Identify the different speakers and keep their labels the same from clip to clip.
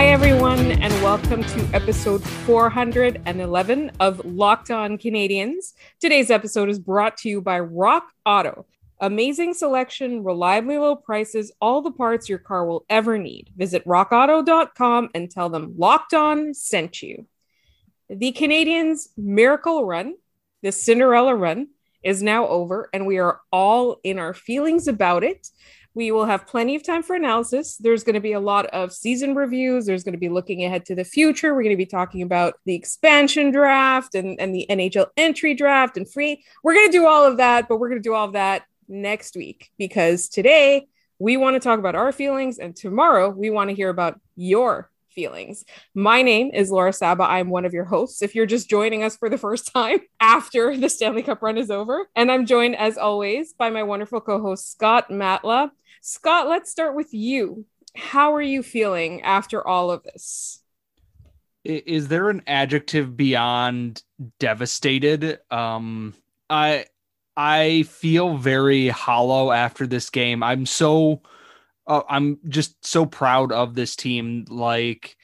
Speaker 1: Hi, everyone, and welcome to episode 411 of Locked On Canadiens. Today's episode is brought to you by Rock Auto. Amazing selection, reliably low prices, all the parts your car will ever need. Visit rockauto.com and tell them Locked On sent you. The Canadiens' miracle run, the Cinderella run, is now over, and we are all in our feelings about it. We will have plenty of time for analysis. There's going to be a lot of season reviews. There's going to be looking ahead to the future. We're going to be talking about the expansion draft and, and the NHL entry draft and free. We're going to do all of that, but we're going to do all of that next week because today we want to talk about our feelings and tomorrow we want to hear about your feelings. My name is Laura Saba. I'm one of your hosts. If you're just joining us for the first time after the Stanley Cup run is over, and I'm joined as always by my wonderful co-host Scott Matla. Scott, let's start with you. How are you feeling after all of this?
Speaker 2: Is there an adjective beyond devastated? Um, I I feel very hollow after this game. I'm so uh, I'm just so proud of this team. Like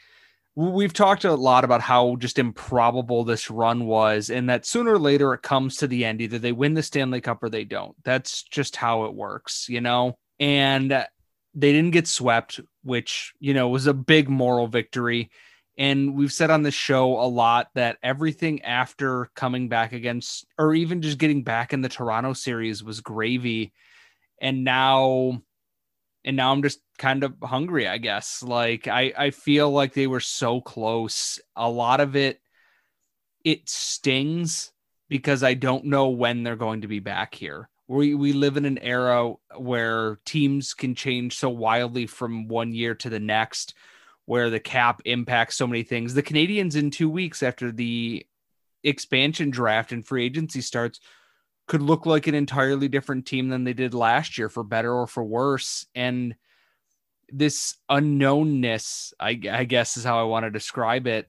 Speaker 2: we've talked a lot about how just improbable this run was, and that sooner or later it comes to the end. Either they win the Stanley Cup or they don't. That's just how it works, you know and they didn't get swept, which, you know, was a big moral victory. And we've said on the show a lot that everything after coming back against, or even just getting back in the Toronto series was gravy. And now, and now I'm just kind of hungry, I guess. Like, I, I feel like they were so close. A lot of it, it stings because I don't know when they're going to be back here we we live in an era where teams can change so wildly from one year to the next where the cap impacts so many things. The canadiens in two weeks after the expansion draft and free agency starts could look like an entirely different team than they did last year for better or for worse. And this unknownness I, I guess is how i want to describe it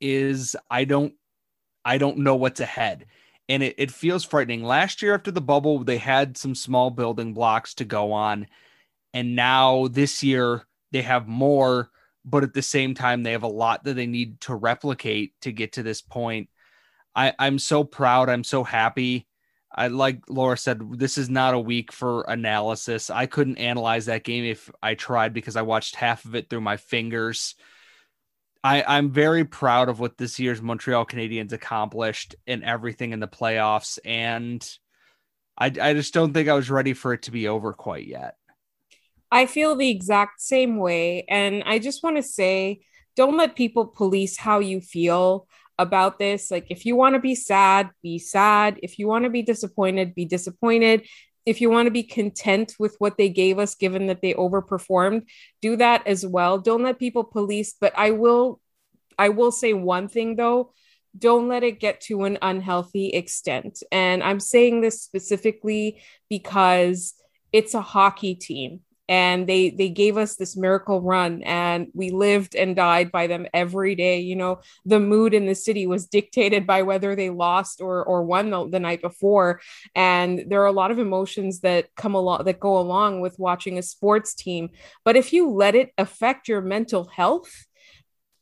Speaker 2: is i don't i don't know what's ahead and it, it feels frightening. Last year, after the bubble, they had some small building blocks to go on. And now this year, they have more, but at the same time, they have a lot that they need to replicate to get to this point. I, I'm so proud. I'm so happy. I like Laura said, this is not a week for analysis. I couldn't analyze that game if I tried because I watched half of it through my fingers. I, I'm very proud of what this year's Montreal Canadiens accomplished in everything in the playoffs. And I, I just don't think I was ready for it to be over quite yet.
Speaker 1: I feel the exact same way. And I just want to say don't let people police how you feel about this. Like, if you want to be sad, be sad. If you want to be disappointed, be disappointed if you want to be content with what they gave us given that they overperformed do that as well. Don't let people police but i will i will say one thing though. Don't let it get to an unhealthy extent. And i'm saying this specifically because it's a hockey team and they they gave us this miracle run and we lived and died by them every day. You know the mood in the city was dictated by whether they lost or or won the, the night before. And there are a lot of emotions that come along that go along with watching a sports team. But if you let it affect your mental health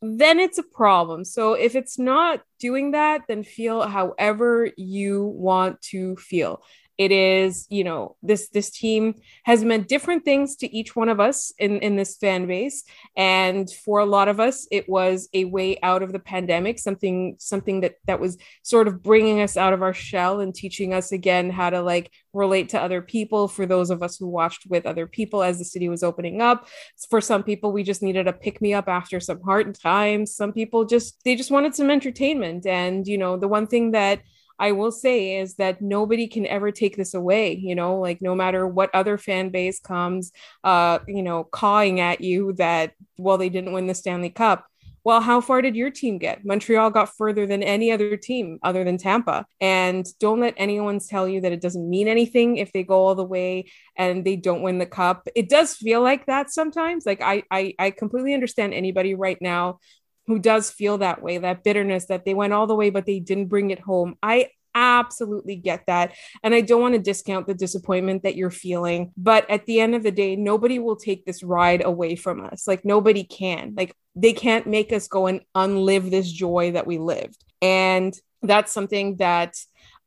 Speaker 1: then it's a problem. So if it's not doing that, then feel however you want to feel it is you know this this team has meant different things to each one of us in in this fan base. And for a lot of us it was a way out of the pandemic something something that that was sort of bringing us out of our shell and teaching us again how to like relate to other people. For those of us who watched with other people as the city was opening up for some people we just needed a pick me up after some hard times. Some people just they just wanted some entertainment. And you know the one thing that I will say is that nobody can ever take this away, you know, like no matter what other fan base comes, uh, you know, cawing at you that, well, they didn't win the Stanley Cup. well, how far did your team get? Montreal got further than any other team other than Tampa. And don't let anyone tell you that it doesn't mean anything if they go all the way and they don't win the cup. It does feel like that sometimes. Like I I, I completely understand anybody right now who does feel that way, that bitterness that they went all the way, but they didn't bring it home. I absolutely get that. And I don't want to discount the disappointment that you're feeling. But at the end of the day, nobody will take this ride away from us. Like, nobody can. Like, they can't make us go and unlive this joy that we lived. And that's something that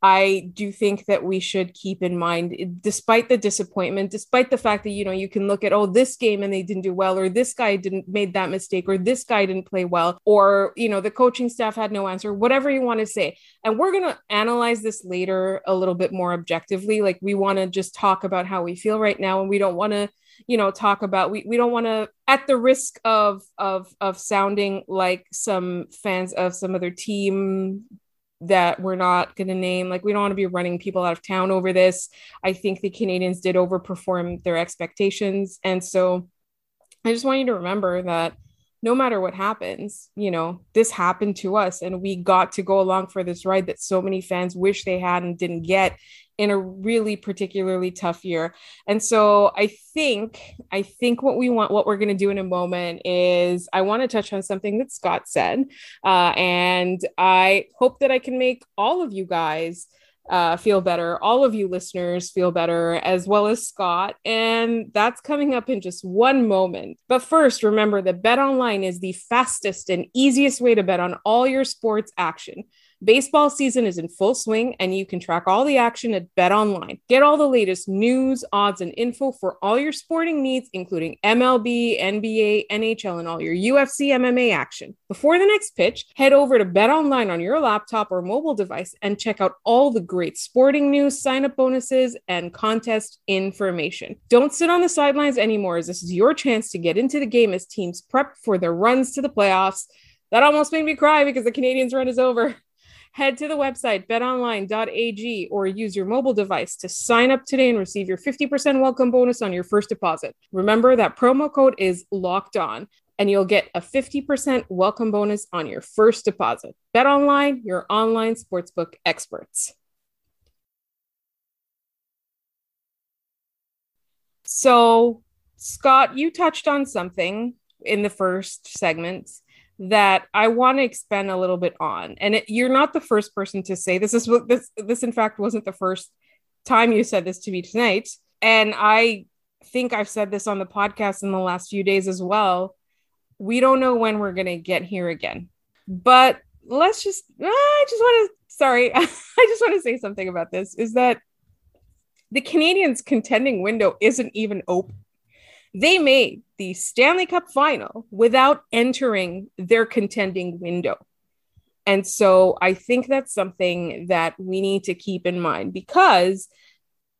Speaker 1: I do think that we should keep in mind, despite the disappointment, despite the fact that you know you can look at oh this game and they didn't do well, or this guy didn't made that mistake, or this guy didn't play well, or you know the coaching staff had no answer, whatever you want to say. And we're gonna analyze this later a little bit more objectively. Like we want to just talk about how we feel right now, and we don't want to you know talk about we, we don't want to at the risk of of of sounding like some fans of some other team that we're not going to name. Like, we don't want to be running people out of town over this. I think the Canadiens did overperform their expectations. And so I just want you to remember that no matter what happens, you know, this happened to us and we got to go along for this ride that so many fans wish they had and didn't get in a really particularly tough year. And so I think I think what we want what we're going to do in a moment is I want to touch on something that Scott said uh, and I hope that I can make all of you guys uh, feel better. All of you listeners feel better, as well as Scott. And that's coming up in just one moment. But first, remember that Bet Online is the fastest and easiest way to bet on all your sports action. Baseball season is in full swing, and you can track all the action at Bet Online. Get all the latest news, odds, and info for all your sporting needs, including MLB, NBA, NHL, and all your UFC MMA action. Before the next pitch, head over to Bet Online on your laptop or mobile device and check out all the great sporting news, sign up bonuses, and contest information. Don't sit on the sidelines anymore, as this is your chance to get into the game as teams prep for their runs to the playoffs. That almost made me cry because the Canadiens' run is over. Head to the website betonline.ag or use your mobile device to sign up today and receive your 50% welcome bonus on your first deposit. Remember that promo code is locked on and you'll get a 50% welcome bonus on your first deposit. BetOnline, your online sportsbook experts. So, Scott, you touched on something in the first segment that I want to expand a little bit on. And it, you're not the first person to say this is what this this in fact wasn't the first time you said this to me tonight. And I think I've said this on the podcast in the last few days as well. We don't know when we're going to get here again. But let's just I just want to sorry, I just want to say something about this is that the Canadiens contending window isn't even open. They made the Stanley Cup final without entering their contending window. And so I think that's something that we need to keep in mind because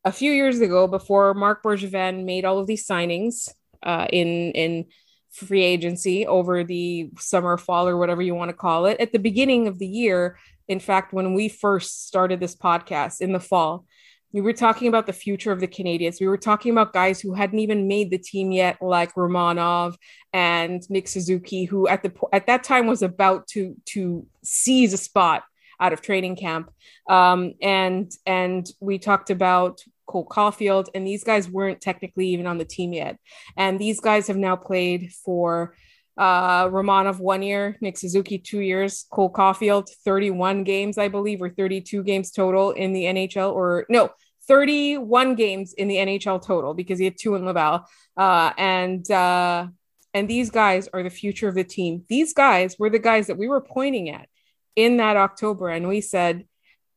Speaker 1: a few years ago, before Marc Bergevin made all of these signings uh, in in free agency over the summer, fall, or whatever you want to call it, at the beginning of the year, in fact, when we first started this podcast in the fall, we were talking about the future of the Canadiens. We were talking about guys who hadn't even made the team yet, like Romanov and Nick Suzuki, who at the at that time was about to to seize a spot out of training camp. Um, and and we talked about Cole Caufield, and these guys weren't technically even on the team yet. And these guys have now played for uh, Romanov one year, Nick Suzuki two years, Cole Caufield 31 games, I believe, or 32 games total in the NHL, or no, 31 games in the NHL total because he had two in Laval. Uh, and uh, and these guys are the future of the team. These guys were the guys that we were pointing at in that October, and we said,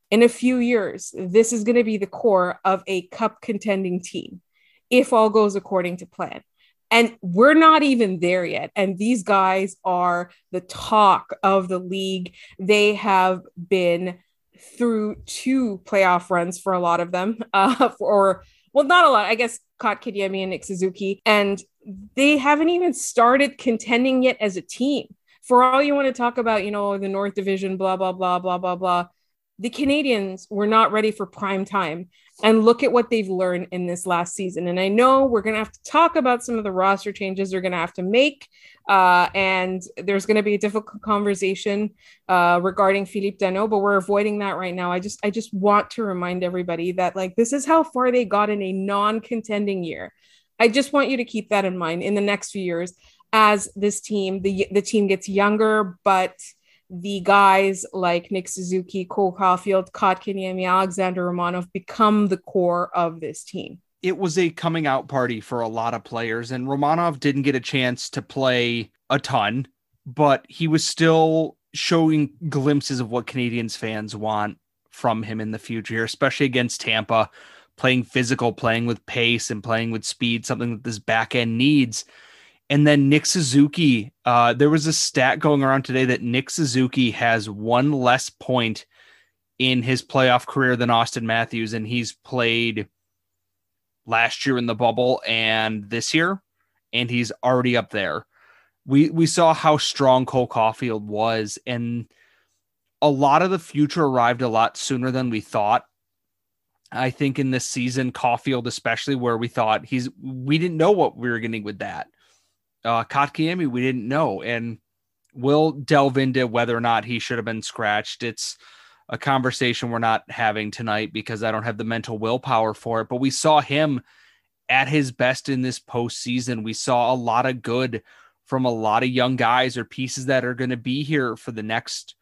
Speaker 1: in a few years, this is going to be the core of a cup contending team if all goes according to plan. And we're not even there yet. And these guys are the talk of the league. They have been through two playoff runs for a lot of them, uh, or well, not a lot, I guess. Kotkaniemi and Nick Suzuki, and they haven't even started contending yet as a team. For all you want to talk about, you know, the North Division, blah blah blah blah blah blah. the Canadiens were not ready for prime time. And look at what they've learned in this last season. And I know we're going to have to talk about some of the roster changes they're going to have to make. Uh, and there's going to be a difficult conversation uh, regarding Philippe Danault, but we're avoiding that right now. I just, I just want to remind everybody that like this is how far they got in a non-contending year. I just want you to keep that in mind in the next few years as this team, the the team gets younger, but the guys like Nick Suzuki, Cole Caufield, Kotkaniemi, Alexander Romanov become the core of this team.
Speaker 2: It was a coming out party for a lot of players, and Romanov didn't get a chance to play a ton, but he was still showing glimpses of what Canadiens fans want from him in the future, especially against Tampa, playing physical, playing with pace, and playing with speed, something that this back end needs. And then Nick Suzuki, uh, there was a stat going around today that Nick Suzuki has one less point in his playoff career than Auston Matthews, and he's played last year in the bubble and this year, and he's already up there. We we saw how strong Cole Caufield was, and a lot of the future arrived a lot sooner than we thought. I think in this season, Caufield, especially where we thought he's we didn't know what we were getting with that uh, Kotkaniemi, we didn't know, and we'll delve into whether or not he should have been scratched. It's a conversation we're not having tonight because I don't have the mental willpower for it. But we saw him at his best in this postseason. We saw a lot of good from a lot of young guys or pieces that are going to be here for the next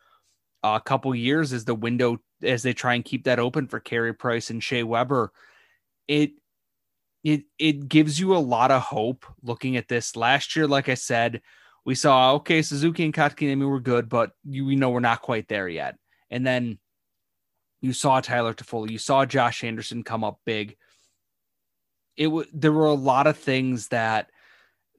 Speaker 2: uh, couple years as the window as they try and keep that open for Carey Price and Shea Weber. It it it gives you a lot of hope looking at this. Last year, like I said, we saw okay, Suzuki and Kotkaniemi were good, but you we know we're not quite there yet. And then you saw Tyler Toffoli, you saw Josh Anderson come up big. It w- there were a lot of things that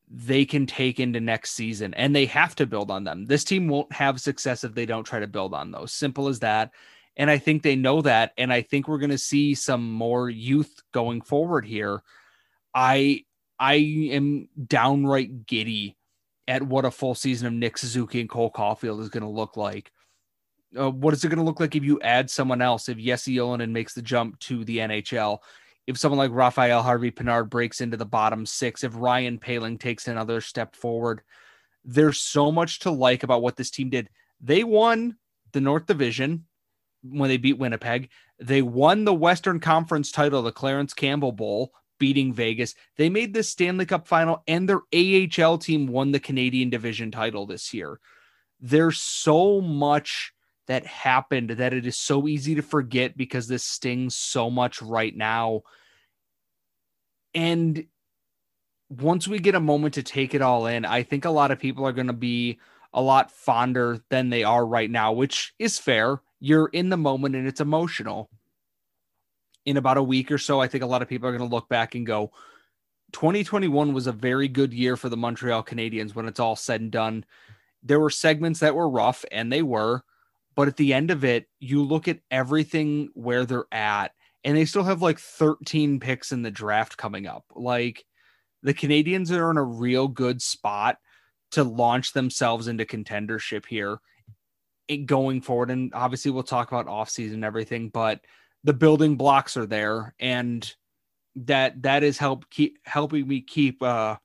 Speaker 2: they can take into next season and they have to build on them. This team won't have success if they don't try to build on those. Simple as that. And I think they know that. And I think we're going to see some more youth going forward here. I I am downright giddy at what a full season of Nick Suzuki and Cole Caufield is going to look like. Uh, what is it going to look like if you add someone else? If Jesse Ylönen makes the jump to the NHL, if someone like Raphael Harvey Pinard breaks into the bottom six, if Ryan Poehling takes another step forward, there's so much to like about what this team did. They won the North Division when they beat Winnipeg. They won the Western Conference title, the Clarence Campbell Bowl, beating Vegas. They made the Stanley Cup final, and their AHL team won the Canadian Division title this year. There's so much that happened that it is so easy to forget because this stings so much right now. And once we get a moment to take it all in, I think a lot of people are going to be a lot fonder than they are right now, which is fair you're in the moment and it's emotional. In about a week or so, I think a lot of people are going to look back and go, 2021 was a very good year for the Montreal Canadiens when it's all said and done. There were segments that were rough, and they were, but at the end of it, you look at everything where they're at, and they still have like 13 picks in the draft coming up. Like the Canadiens are in a real good spot to launch themselves into contendership here going forward. And obviously, we'll talk about offseason and everything, but the building blocks are there, and that that is help keep helping me keep uh,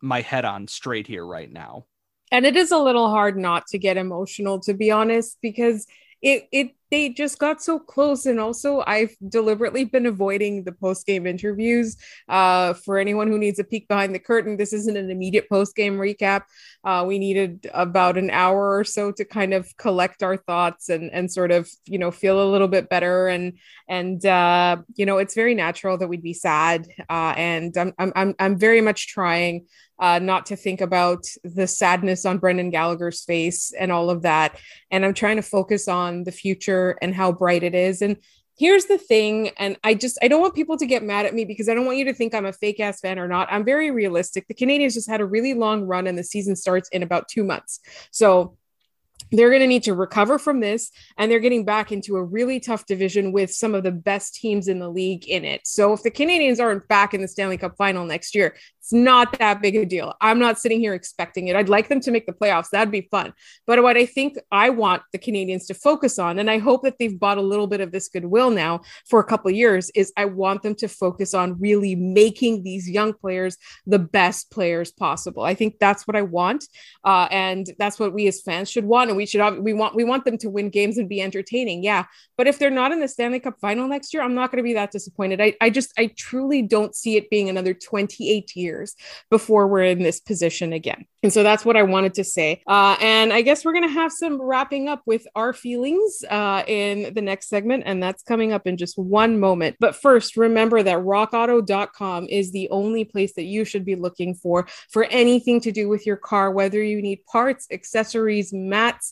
Speaker 2: my head on straight here right now.
Speaker 1: And it is a little hard not to get emotional, to be honest, because it it they just got so close and also i've deliberately been avoiding the post game interviews uh, for anyone who needs a peek behind the curtain. This isn't an immediate post game recap. Uh, we needed about an hour or so to kind of collect our thoughts and and sort of you know feel a little bit better. And and uh, you know it's very natural that we'd be sad uh, and I'm, I'm i'm very much trying uh, not to think about the sadness on Brendan Gallagher's face and all of that. And I'm trying to focus on the future and how bright it is. And here's the thing and i just i don't want people to get mad at me because i don't want you to think i'm a fake ass fan or not. I'm very realistic. The canadiens just had a really long run and the season starts in about two months. So they're going to need to recover from this and they're getting back into a really tough division with some of the best teams in the league in it. So if the Canadiens aren't back in the Stanley Cup final next year, It's not that big a deal. I'm not sitting here expecting it. I'd like them to make the playoffs. That'd be fun. But what I think I want the Canadiens to focus on, and I hope that they've bought a little bit of this goodwill now for a couple years, is I want them to focus on really making these young players the best players possible. I think that's what I want, uh, and that's what we as fans should want. And we should we want we want them to win games and be entertaining. Yeah, but if they're not in the Stanley Cup final next year, I'm not going to be that disappointed. I I just I truly don't see it being another 28 years years before we're in this position again. And so that's what I wanted to say. Uh, and I guess we're going to have some wrapping up with our feelings uh, in the next segment. And that's coming up in just one moment. But first, remember that rockauto.com is the only place that you should be looking for for anything to do with your car, whether you need parts, accessories, mats,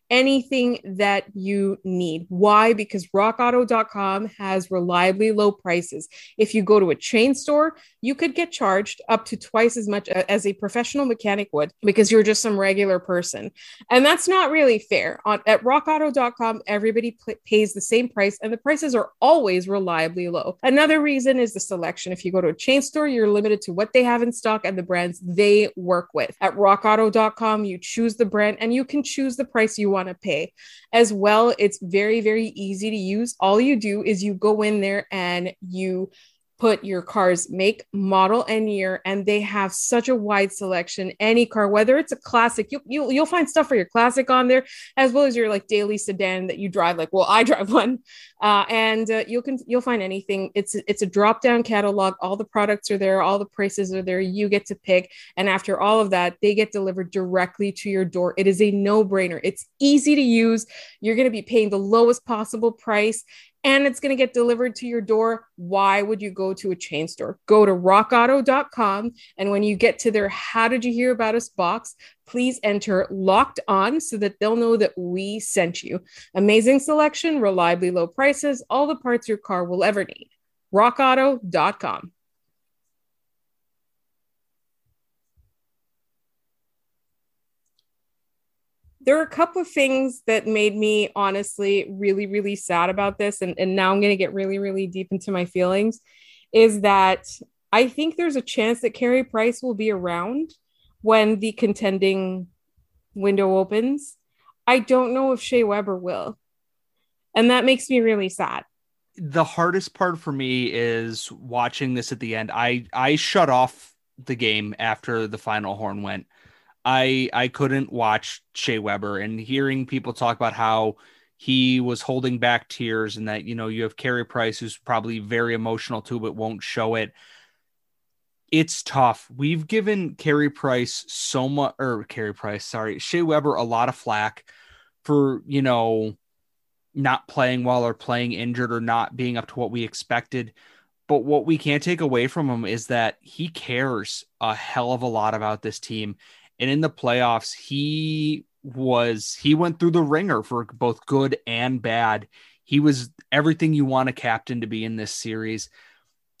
Speaker 1: anything that you need. Why? Because rockauto.com has reliably low prices. If you go to a chain store, you could get charged up to twice as much uh, as a professional mechanic would because you're just some regular person. And that's not really fair. On at rockauto.com, everybody p- pays the same price and the prices are always reliably low. Another reason is the selection. If you go to a chain store, you're limited to what they have in stock and the brands they work with. At rockauto.com, you choose the brand and you can choose the price you want want to pay. As well, it's very, very easy to use. All you do is you go in there and you put your car's make, model, and year, and they have such a wide selection. Any car, whether it's a classic, you, you you'll find stuff for your classic on there, as well as your like daily sedan that you drive. Like, well, I drive one, uh, and uh, you can you'll find anything. It's it's a drop down catalog. All the products are there. All the prices are there. You get to pick, and after all of that, they get delivered directly to your door. It is a no brainer. It's easy to use. You're going to be paying the lowest possible price and it's going to get delivered to your door. Why would you go to a chain store? Go to rockauto.com. And when you get to their How Did You Hear About Us box, please enter locked on so that they'll know that we sent you. Amazing selection, reliably low prices, all the parts your car will ever need. rockauto.com. there are a couple of things that made me honestly really really sad about this and, and now i'm going to get really really deep into my feelings is that i think there's a chance that Carey price will be around when the contending window opens. I don't know if shea weber will and that makes me really sad.
Speaker 2: The hardest part for me is watching this at the end. I i shut off the game after the final horn went I I couldn't watch Shea Weber and hearing people talk about how he was holding back tears and that you know you have Carey Price who's probably very emotional too but won't show it. It's tough. We've given Carey Price so much or Carey Price, sorry, Shea Weber a lot of flack for, you know, not playing well or playing injured or not being up to what we expected. But what we can't take away from him is that he cares a hell of a lot about this team and in the playoffs, he was he went through the ringer for both good and bad. He was everything you want a captain to be in this series.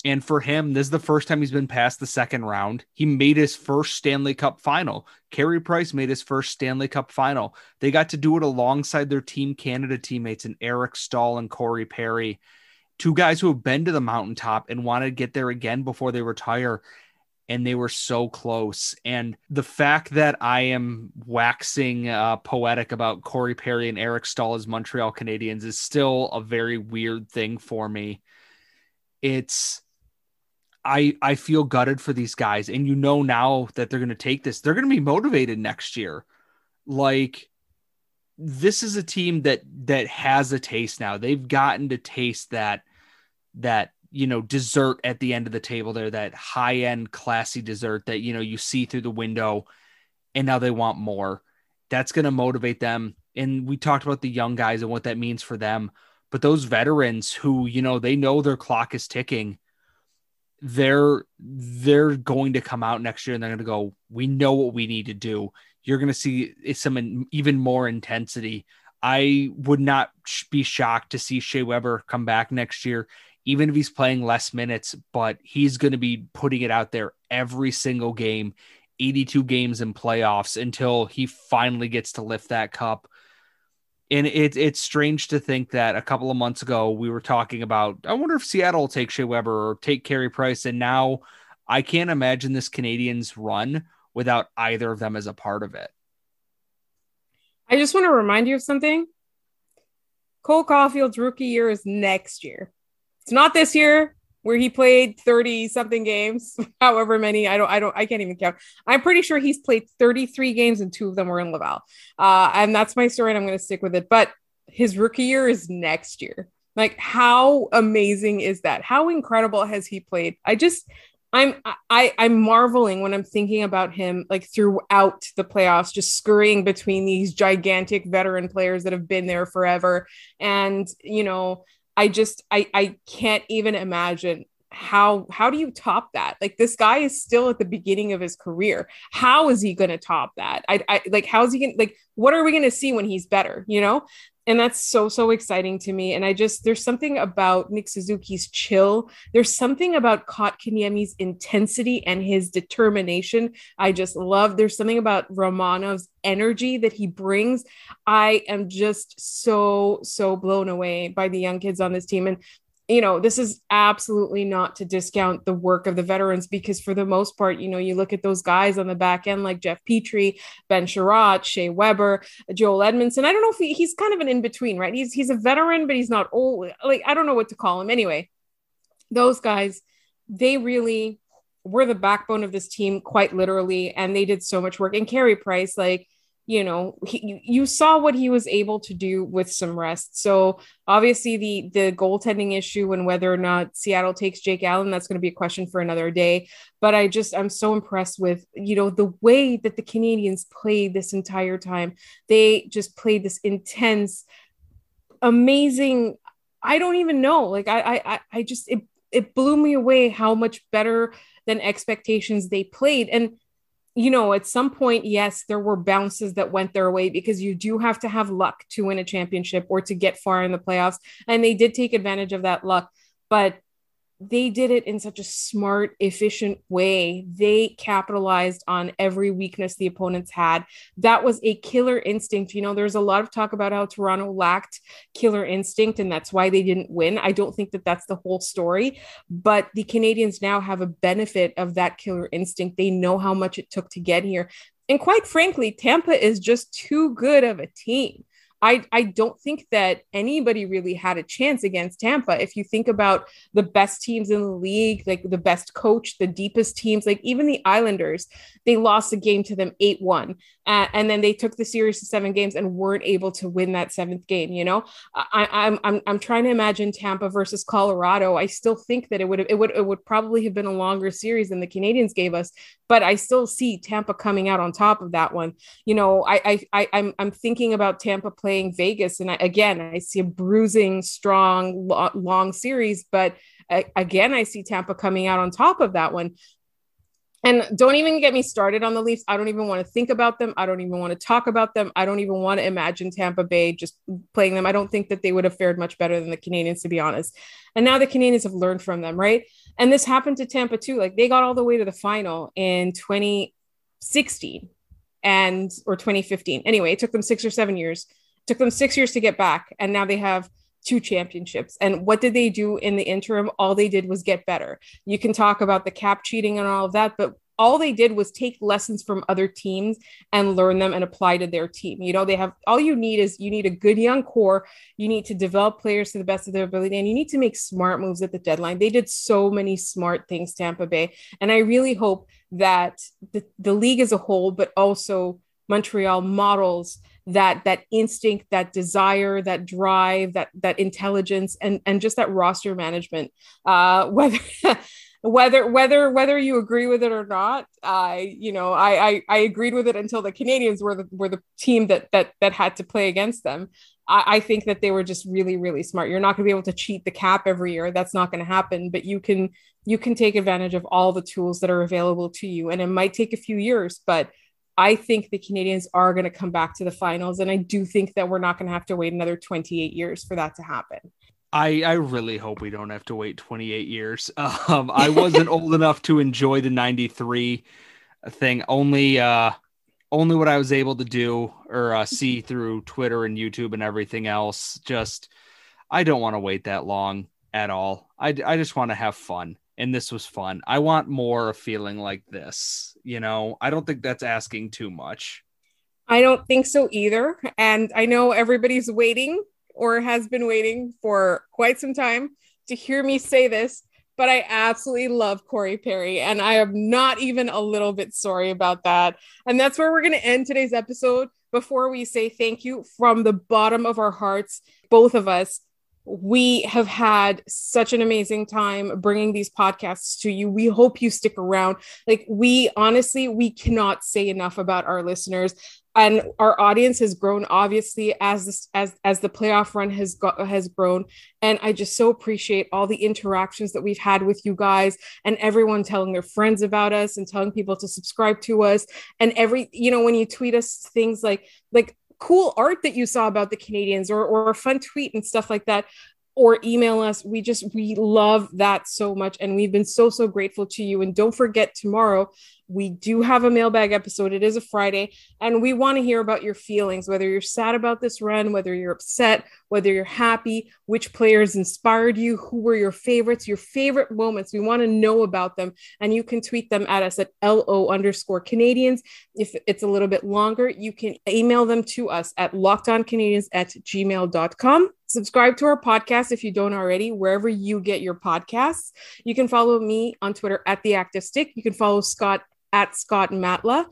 Speaker 2: And for him, this is the first time he's been past the second round. He made his first Stanley Cup final. Carey Price made his first Stanley Cup final. They got to do it alongside their Team Canada teammates and Eric Staal and Corey Perry, two guys who have been to the mountaintop and want to get there again before they retire and they were so close. And the fact that I am waxing uh, poetic about Corey Perry and Eric Staal as Montreal Canadiens is still a very weird thing for me. It's I I feel gutted for these guys, and you know now that they're going to take this, they're going to be motivated next year. Like this is a team that that has a taste now. They've gotten to taste that that you know dessert at the end of the table there that high end classy dessert that you know you see through the window and now they want more. That's going to motivate them. And we talked about the young guys and what that means for them. But those veterans who you know they know their clock is ticking they're they're going to come out next year and they're going to go we know what we need to do. You're going to see some even more intensity. I would not be shocked to see shea weber come back next year even if he's playing less minutes, but he's going to be putting it out there every single game, 82 games in playoffs until he finally gets to lift that cup. And it, it's strange to think that a couple of months ago we were talking about, I wonder if Seattle will take Shea Weber or take Carey Price. And now I can't imagine this Canadiens run without either of them as a part of it.
Speaker 1: I just want to remind you of something. Cole Caufield's rookie year is next year. It's not this year where he played 30 something games, however many. I don't, I don't, I can't even count. I'm pretty sure he's played 33 games and two of them were in Laval. Uh, and that's my story and I'm going to stick with it. But his rookie year is next year. Like, how amazing is that? How incredible has he played? I just, I'm I I'm marveling when I'm thinking about him like throughout the playoffs, just scurrying between these gigantic veteran players that have been there forever. And you know, I just I I can't even imagine how how do you top that? Like this guy is still at the beginning of his career. How is he going to top that? I, I like how is he going like what are we going to see when he's better you know and that's so so exciting to me. And i just there's something about nick suzuki's chill. There's something about kotkaniemi's intensity and his determination. I just love there's something about romanov's energy that he brings. I am just so so blown away by the young kids on this team. And you know, this is absolutely not to discount the work of the veterans because for the most part, you know, you look at those guys on the back end like Jeff Petry, Ben Chiarot, Shea Weber, Joel Edmundson. I don't know if he, he's kind of an in between, right? He's he's a veteran, but he's not old. Like I don't know what to call him. Anyway, those guys, they really were the backbone of this team, quite literally, and they did so much work. And Carey Price, like you know he, you saw what he was able to do with some rest. So obviously the the goaltending issue and whether or not seattle takes jake allen that's going to be a question for another day. But i just i'm so impressed with you know the way that the canadiens played this entire time. They just played this intense amazing i don't even know like i i i just it, it blew me away how much better than expectations they played. And you know, at some point, yes, there were bounces that went their way because you do have to have luck to win a championship or to get far in the playoffs. And they did take advantage of that luck. But they did it in such a smart, efficient way. They capitalized on every weakness the opponents had. That was a killer instinct. You know, there's a lot of talk about how Toronto lacked killer instinct and that's why they didn't win. I don't think that that's the whole story, but the Canadiens now have a benefit of that killer instinct. They know how much it took to get here. And quite frankly, Tampa is just too good of a team. I, I don't think that anybody really had a chance against Tampa. If you think about the best teams in the league, like the best coach, the deepest teams, like even the Islanders, they lost a game to them 8 1. Uh, and then they took the series to seven games and weren't able to win that seventh game. You know, I, I'm, I'm, I'm trying to imagine Tampa versus Colorado. I still think that it would have, it would, it would probably have been a longer series than the Canadiens gave us, but I still see Tampa coming out on top of that one. You know, I, I, I I'm, I'm thinking about Tampa playing Vegas, and I, again, I see a bruising, strong, long series, but again, I see Tampa coming out on top of that one. And don't even get me started on the Leafs. I don't even want to think about them. I don't even want to talk about them. I don't even want to imagine Tampa Bay just playing them. I don't think that they would have fared much better than the Canadiens, to be honest. And now the Canadiens have learned from them, right? And this happened to Tampa too. Like they got all the way to the final in 2016 and or 2015. Anyway, it took them six or seven years. Took them six years to get back. And now they have two championships. And what did they do in the interim? All they did was get better. You can talk about the cap cheating and all of that, but all they did was take lessons from other teams and learn them and apply to their team. You know, they have all you need is you need a good young core. You need to develop players to the best of their ability and you need to make smart moves at the deadline. They did so many smart things, Tampa Bay. And I really hope that the, the league as a whole, but also Montreal models that that instinct that desire that drive that that intelligence and and just that roster management uh whether whether whether whether you agree with it or not i you know I, I i agreed with it until the canadiens were the were the team that that that had to play against them. I, I think that they were just really really smart. You're not going to be able to cheat the cap every year. That's not going to happen but you can you can take advantage of all the tools that are available to you. And it might take a few years but I think the Canadiens are going to come back to the finals. And I do think that we're not going to have to wait another 28 years for that to happen.
Speaker 2: I, I really hope we don't have to wait 28 years. Um, I wasn't old enough to enjoy the 93 thing. Only, uh, only what I was able to do or uh, see through Twitter and YouTube and everything else. Just, I don't want to wait that long at all. I, I just want to have fun and this was fun. I want more of feeling like this. You know, I don't think that's asking too much.
Speaker 1: I don't think so either. And I know everybody's waiting or has been waiting for quite some time to hear me say this, but I absolutely love Corey Perry. And I am not even a little bit sorry about that. And that's where we're going to end today's episode. Before we say thank you from the bottom of our hearts, both of us, we have had such an amazing time bringing these podcasts to you. We hope you stick around. Like, we honestly, we cannot say enough about our listeners and our audience has grown obviously as this as as the playoff run has got has grown and i just so appreciate all the interactions that we've had with you guys and everyone telling their friends about us and telling people to subscribe to us and every you know when you tweet us things like like cool art that you saw about the Canadiens or or a fun tweet and stuff like that or email us. We just, we love that so much. And we've been so, so grateful to you. And don't forget, tomorrow we do have a mailbag episode. It is a Friday, and we want to hear about your feelings, whether you're sad about this run, whether you're upset, whether you're happy, which players inspired you, who were your favorites, your favorite moments. We want to know about them. And you can tweet them at us at LO underscore Canadiens. If it's a little bit longer, you can email them to us at lockedoncanadiens at gmail.com. Subscribe to our podcast if you don't already, wherever you get your podcasts. You can follow me on Twitter at The Active Stick. You can follow Scott at Scott Matla.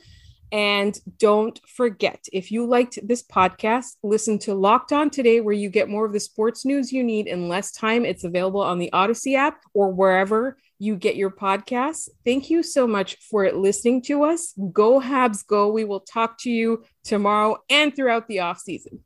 Speaker 1: And don't forget, if you liked this podcast, listen to Locked On today, where you get more of the sports news you need in less time. It's available on the Odyssey app or wherever you get your podcasts. Thank you so much for listening to us. Go Habs, go. We will talk to you tomorrow and throughout the off season.